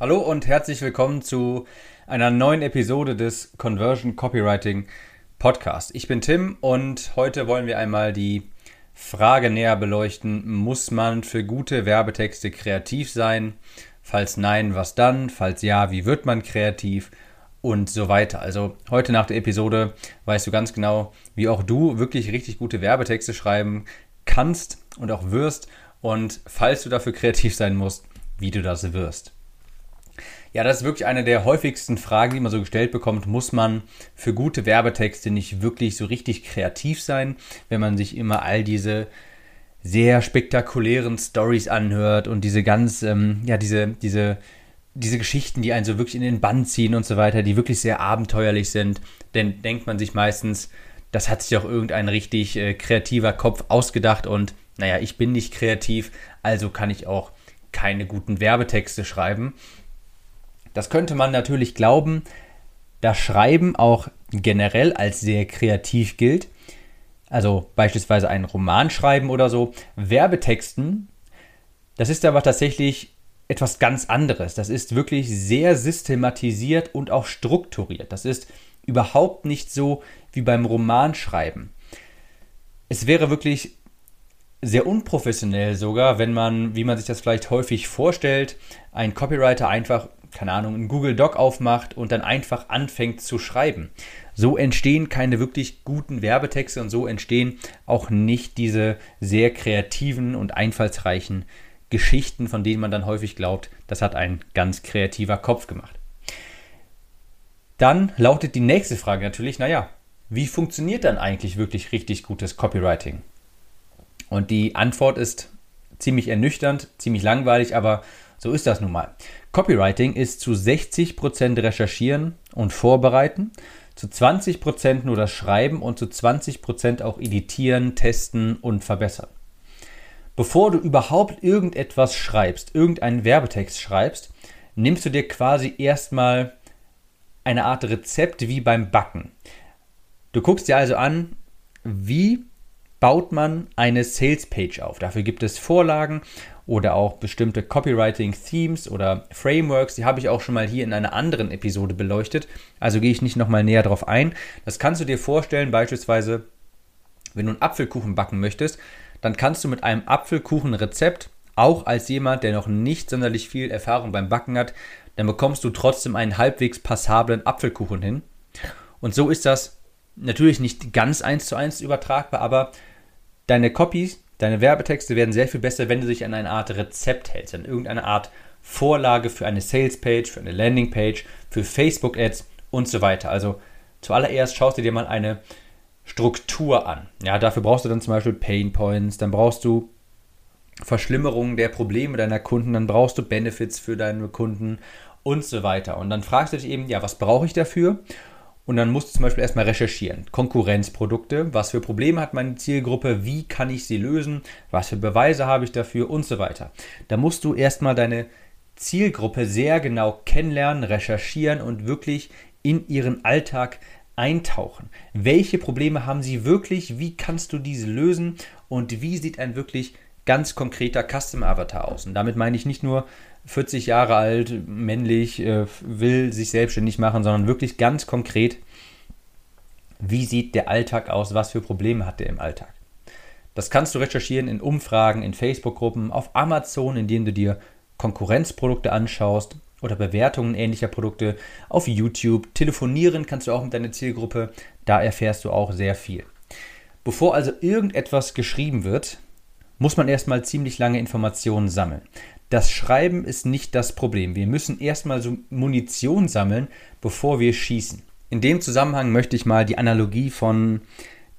Hallo und herzlich willkommen zu einer neuen Episode des Conversion Copywriting Podcast. Ich bin Tim und heute wollen wir einmal die Frage näher beleuchten, muss man für gute Werbetexte kreativ sein? Falls nein, was dann? Falls ja, wie wird man kreativ? Und so weiter. Also heute nach der Episode weißt du ganz genau, wie auch du wirklich richtig gute Werbetexte schreiben kannst und auch wirst. Und falls du dafür kreativ sein musst, wie du das wirst. Ja, das ist wirklich eine der häufigsten Fragen, die man so gestellt bekommt. Muss man für gute Werbetexte nicht wirklich so richtig kreativ sein, wenn man sich immer all diese sehr spektakulären Stories anhört und diese ganz, ähm, ja, diese, diese, diese Geschichten, die einen so wirklich in den Bann ziehen und so weiter, die wirklich sehr abenteuerlich sind, denn denkt man sich meistens, das hat sich auch irgendein richtig äh, kreativer Kopf ausgedacht und naja, ich bin nicht kreativ, also kann ich auch keine guten Werbetexte schreiben. Das könnte man natürlich glauben, da Schreiben auch generell als sehr kreativ gilt. Also beispielsweise einen Roman schreiben oder so. Werbetexten, das ist aber tatsächlich etwas ganz anderes. Das ist wirklich sehr systematisiert und auch strukturiert. Das ist überhaupt nicht so wie beim Romanschreiben. Es wäre wirklich sehr unprofessionell sogar, wenn man, wie man sich das vielleicht häufig vorstellt, ein Copywriter einfach, keine Ahnung, einen Google Doc aufmacht und dann einfach anfängt zu schreiben. So entstehen keine wirklich guten Werbetexte und so entstehen auch nicht diese sehr kreativen und einfallsreichen Geschichten, von denen man dann häufig glaubt, das hat ein ganz kreativer Kopf gemacht. Dann lautet die nächste Frage natürlich, naja, wie funktioniert dann eigentlich wirklich richtig gutes Copywriting? Und die Antwort ist ziemlich ernüchternd, ziemlich langweilig, aber so ist das nun mal. Copywriting ist zu 60% recherchieren und vorbereiten, zu 20% nur das Schreiben und zu 20% auch editieren, testen und verbessern. Bevor du überhaupt irgendetwas schreibst, irgendeinen Werbetext schreibst, nimmst du dir quasi erstmal eine Art Rezept wie beim Backen. Du guckst dir also an, wie baut man eine Sales Page auf. Dafür gibt es Vorlagen oder auch bestimmte Copywriting Themes oder Frameworks. Die habe ich auch schon mal hier in einer anderen Episode beleuchtet. Also gehe ich nicht nochmal näher darauf ein. Das kannst du dir vorstellen, beispielsweise, wenn du einen Apfelkuchen backen möchtest, dann kannst du mit einem Apfelkuchenrezept, auch als jemand, der noch nicht sonderlich viel Erfahrung beim Backen hat, dann bekommst du trotzdem einen halbwegs passablen Apfelkuchen hin. Und so ist das natürlich nicht ganz eins zu eins übertragbar, aber deine Copies, deine Werbetexte werden sehr viel besser, wenn du dich an eine Art Rezept hältst, an irgendeine Art Vorlage für eine Sales-Page, für eine Landing-Page, für Facebook-Ads und so weiter. Also zuallererst schaust du dir mal eine Struktur an. Ja, dafür brauchst du dann zum Beispiel Pain Points, dann brauchst du Verschlimmerungen der Probleme deiner Kunden, dann brauchst du Benefits für deine Kunden und so weiter. Und dann fragst du dich eben, ja, was brauche ich dafür? Und dann musst du zum Beispiel erstmal recherchieren. Konkurrenzprodukte, was für Probleme hat meine Zielgruppe, wie kann ich sie lösen, was für Beweise habe ich dafür und so weiter. Da musst du erstmal deine Zielgruppe sehr genau kennenlernen, recherchieren und wirklich in ihren Alltag eintauchen. Welche Probleme haben sie wirklich? Wie kannst du diese lösen? Und wie sieht ein wirklich ganz konkreter Custom Avatar aus? Und damit meine ich nicht nur 40 Jahre alt, männlich, äh, will sich selbstständig machen, sondern wirklich ganz konkret, wie sieht der Alltag aus, was für Probleme hat er im Alltag. Das kannst du recherchieren in Umfragen, in Facebook-Gruppen, auf Amazon, indem du dir Konkurrenzprodukte anschaust oder Bewertungen ähnlicher Produkte, auf YouTube. Telefonieren kannst du auch mit deiner Zielgruppe, da erfährst du auch sehr viel. Bevor also irgendetwas geschrieben wird, muss man erstmal ziemlich lange Informationen sammeln das Schreiben ist nicht das Problem. Wir müssen erstmal so Munition sammeln, bevor wir schießen. In dem Zusammenhang möchte ich mal die Analogie von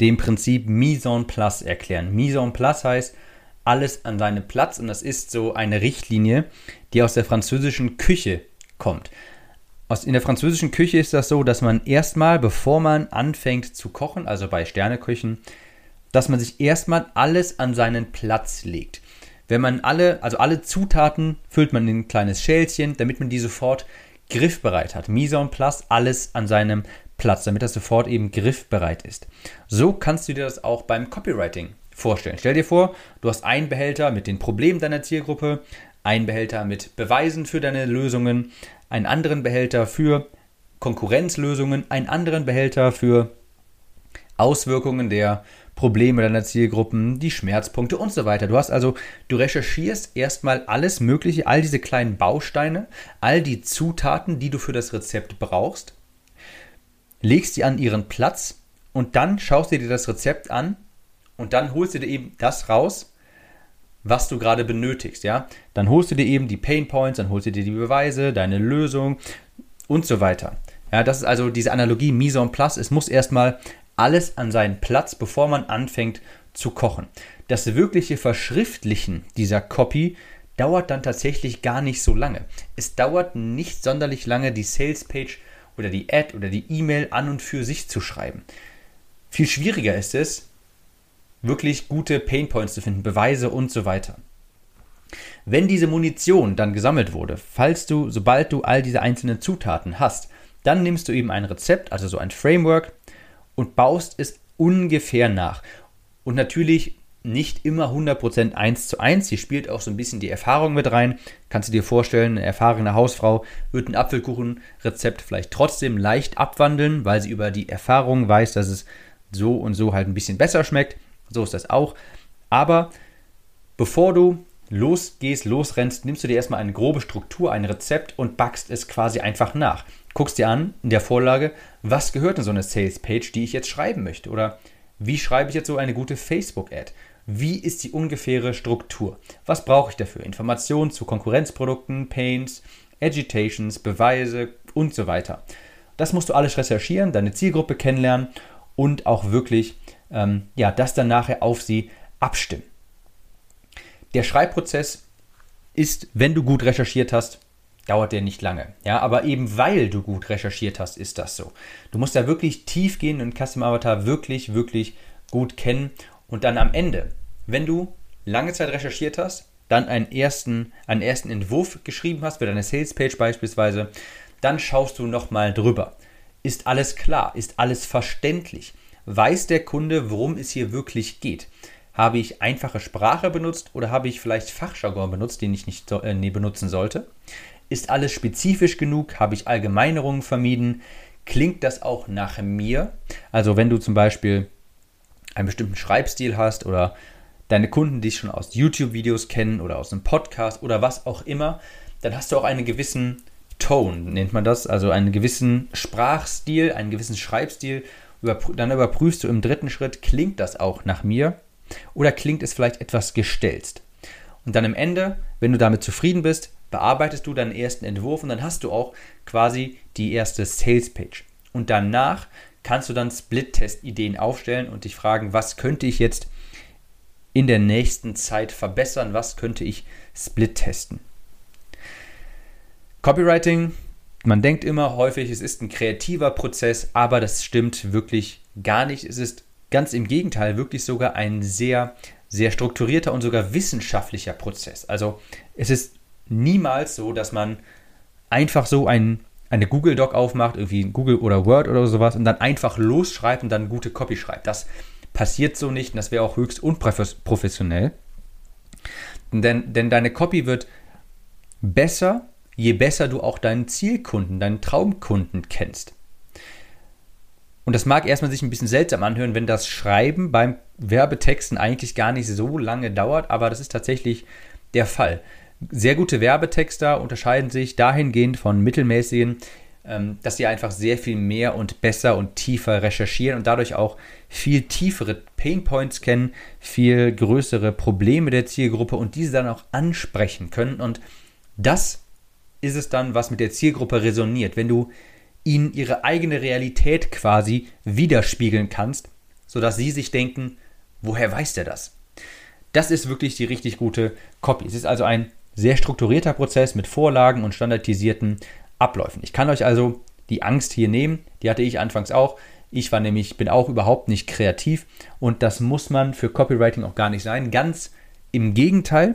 dem Prinzip Mise en place erklären. Mise en place heißt alles an seinem Platz und das ist so eine Richtlinie, die aus der französischen Küche kommt. in der französischen Küche ist das so, dass man erstmal, bevor man anfängt zu kochen, also bei Sterneküchen, dass man sich erstmal alles an seinen Platz legt. Wenn man alle, also alle Zutaten füllt man in ein kleines Schälchen, damit man die sofort griffbereit hat. Mise en place, alles an seinem Platz, damit das sofort eben griffbereit ist. So kannst du dir das auch beim Copywriting vorstellen. Stell dir vor, du hast einen Behälter mit den Problemen deiner Zielgruppe, einen Behälter mit Beweisen für deine Lösungen, einen anderen Behälter für Konkurrenzlösungen, einen anderen Behälter für Auswirkungen der Probleme deiner Zielgruppen, die Schmerzpunkte und so weiter. Du hast also, du recherchierst erstmal alles Mögliche, all diese kleinen Bausteine, all die Zutaten, die du für das Rezept brauchst, legst sie an ihren Platz und dann schaust du dir das Rezept an und dann holst du dir eben das raus, was du gerade benötigst, ja? Dann holst du dir eben die Pain Points, dann holst du dir die Beweise, deine Lösung und so weiter. Ja, das ist also diese Analogie Mise en place. Es muss erstmal alles an seinen Platz, bevor man anfängt zu kochen. Das wirkliche Verschriftlichen dieser Copy dauert dann tatsächlich gar nicht so lange. Es dauert nicht sonderlich lange, die Sales Page oder die Ad oder die E-Mail an und für sich zu schreiben. Viel schwieriger ist es, wirklich gute Painpoints zu finden, Beweise und so weiter. Wenn diese Munition dann gesammelt wurde, falls du, sobald du all diese einzelnen Zutaten hast, dann nimmst du eben ein Rezept, also so ein Framework, und baust es ungefähr nach. Und natürlich nicht immer 100% 1 zu 1. Hier spielt auch so ein bisschen die Erfahrung mit rein. Kannst du dir vorstellen, eine erfahrene Hausfrau wird ein Apfelkuchenrezept vielleicht trotzdem leicht abwandeln, weil sie über die Erfahrung weiß, dass es so und so halt ein bisschen besser schmeckt. So ist das auch. Aber bevor du losgehst, losrennst, nimmst du dir erstmal eine grobe Struktur, ein Rezept und backst es quasi einfach nach guckst dir an in der Vorlage, was gehört in so eine Sales-Page, die ich jetzt schreiben möchte? Oder wie schreibe ich jetzt so eine gute Facebook-Ad? Wie ist die ungefähre Struktur? Was brauche ich dafür? Informationen zu Konkurrenzprodukten, Paints, Agitations, Beweise und so weiter. Das musst du alles recherchieren, deine Zielgruppe kennenlernen und auch wirklich ähm, ja, das dann nachher auf sie abstimmen. Der Schreibprozess ist, wenn du gut recherchiert hast, dauert der nicht lange. Ja, aber eben weil du gut recherchiert hast, ist das so. Du musst da wirklich tief gehen und Custom Avatar wirklich, wirklich gut kennen und dann am Ende, wenn du lange Zeit recherchiert hast, dann einen ersten, einen ersten Entwurf geschrieben hast für deine Salespage beispielsweise, dann schaust du nochmal drüber. Ist alles klar? Ist alles verständlich? Weiß der Kunde, worum es hier wirklich geht? Habe ich einfache Sprache benutzt oder habe ich vielleicht Fachjargon benutzt, den ich nicht äh, benutzen sollte? Ist alles spezifisch genug? Habe ich Allgemeinerungen vermieden? Klingt das auch nach mir? Also wenn du zum Beispiel einen bestimmten Schreibstil hast oder deine Kunden dich schon aus YouTube-Videos kennen oder aus einem Podcast oder was auch immer, dann hast du auch einen gewissen Tone, nennt man das, also einen gewissen Sprachstil, einen gewissen Schreibstil. Dann überprüfst du im dritten Schritt, klingt das auch nach mir oder klingt es vielleicht etwas gestelzt? Und dann am Ende, wenn du damit zufrieden bist, bearbeitest du deinen ersten Entwurf und dann hast du auch quasi die erste Sales Page. Und danach kannst du dann Split-Test-Ideen aufstellen und dich fragen, was könnte ich jetzt in der nächsten Zeit verbessern, was könnte ich Split testen. Copywriting, man denkt immer häufig, es ist ein kreativer Prozess, aber das stimmt wirklich gar nicht. Es ist ganz im Gegenteil wirklich sogar ein sehr, sehr strukturierter und sogar wissenschaftlicher Prozess. Also es ist niemals so, dass man einfach so ein, eine Google Doc aufmacht, irgendwie Google oder Word oder sowas und dann einfach losschreibt und dann gute Copy schreibt. Das passiert so nicht und das wäre auch höchst unprofessionell. Denn, denn deine Copy wird besser, je besser du auch deinen Zielkunden, deinen Traumkunden kennst. Und das mag erstmal sich ein bisschen seltsam anhören, wenn das Schreiben beim Werbetexten eigentlich gar nicht so lange dauert, aber das ist tatsächlich der Fall. Sehr gute Werbetexter unterscheiden sich dahingehend von mittelmäßigen, ähm, dass sie einfach sehr viel mehr und besser und tiefer recherchieren und dadurch auch viel tiefere Painpoints kennen, viel größere Probleme der Zielgruppe und diese dann auch ansprechen können. Und das ist es dann, was mit der Zielgruppe resoniert. Wenn du ihnen ihre eigene Realität quasi widerspiegeln kannst, sodass sie sich denken, woher weiß der das? Das ist wirklich die richtig gute Copy. Es ist also ein sehr strukturierter Prozess mit Vorlagen und standardisierten Abläufen. Ich kann euch also die Angst hier nehmen, die hatte ich anfangs auch. Ich war nämlich, bin auch überhaupt nicht kreativ und das muss man für Copywriting auch gar nicht sein. Ganz im Gegenteil,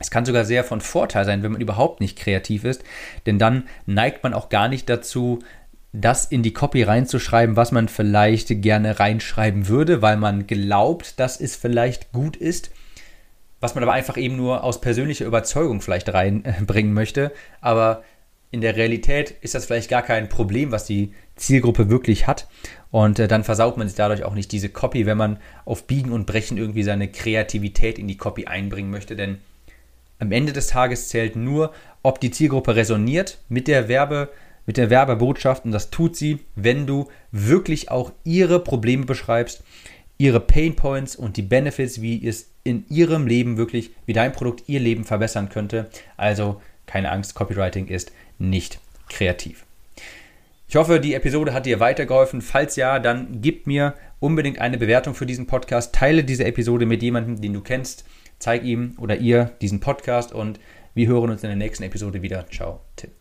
es kann sogar sehr von Vorteil sein, wenn man überhaupt nicht kreativ ist, denn dann neigt man auch gar nicht dazu, das in die Copy reinzuschreiben, was man vielleicht gerne reinschreiben würde, weil man glaubt, dass es vielleicht gut ist was man aber einfach eben nur aus persönlicher Überzeugung vielleicht reinbringen möchte. Aber in der Realität ist das vielleicht gar kein Problem, was die Zielgruppe wirklich hat. Und äh, dann versaut man sich dadurch auch nicht diese Copy, wenn man auf Biegen und Brechen irgendwie seine Kreativität in die Copy einbringen möchte. Denn am Ende des Tages zählt nur, ob die Zielgruppe resoniert mit der Werbe, mit der Werbebotschaft. Und das tut sie, wenn du wirklich auch ihre Probleme beschreibst, ihre Pain Points und die Benefits, wie es in ihrem Leben wirklich, wie dein Produkt ihr Leben verbessern könnte. Also keine Angst, Copywriting ist nicht kreativ. Ich hoffe, die Episode hat dir weitergeholfen. Falls ja, dann gib mir unbedingt eine Bewertung für diesen Podcast. Teile diese Episode mit jemandem, den du kennst. Zeig ihm oder ihr diesen Podcast und wir hören uns in der nächsten Episode wieder. Ciao, Tim.